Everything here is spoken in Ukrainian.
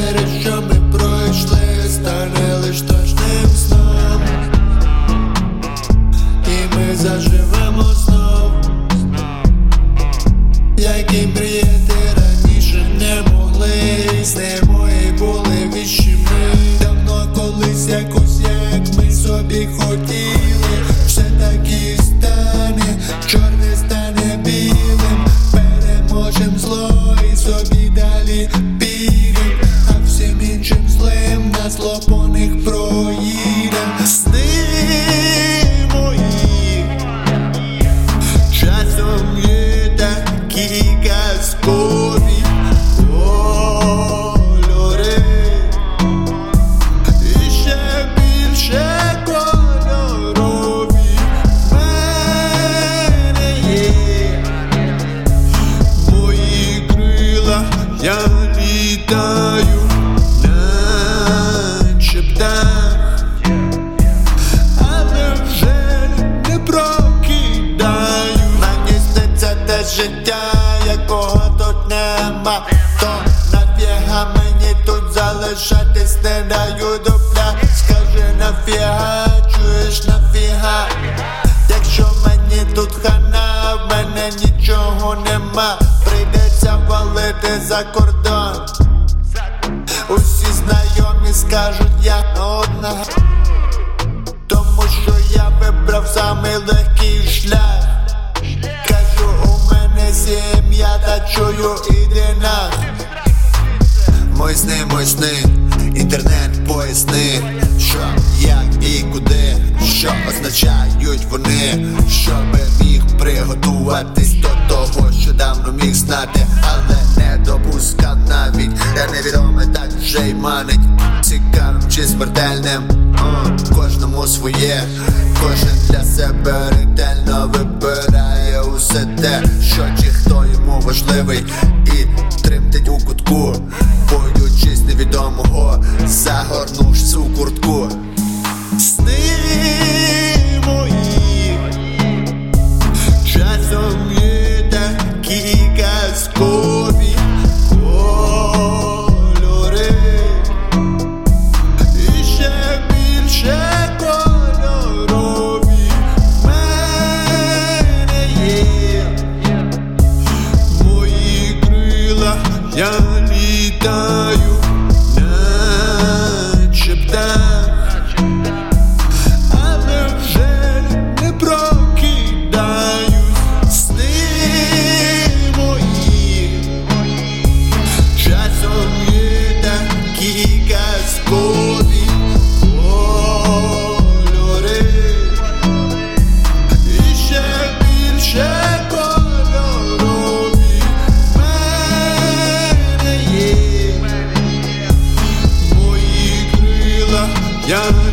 через що ми пройшли, стане лиш точним сном І ми заживемо знов, які мріяти раніше не могли, з мої були віщі ми. Давно колись якось, як ми собі хотіли, все такі стане, чорне стане білим, переможем зло і собі далі. Якого тут нема. То нафіга мені тут залишатись не даю дупля. Скажи нафіга, чуєш нафіга Якщо мені тут хана, в мене нічого нема. Прийдеться валити за кордон. Усі знайомі скажуть, я одна. Тому що я вибрав самий легкий Мої інтернет поясни, що, як і куди, що означають вони, щоби міг приготуватись до того, що давно міг знати, але не допускав навіть, я невідоме так вже й манить, цікавим чи смертельним, кожному своє, кожен для себе ретельно вибирає усе те, що чи хто йому важливий, і я літаю, наче птах, Yeah.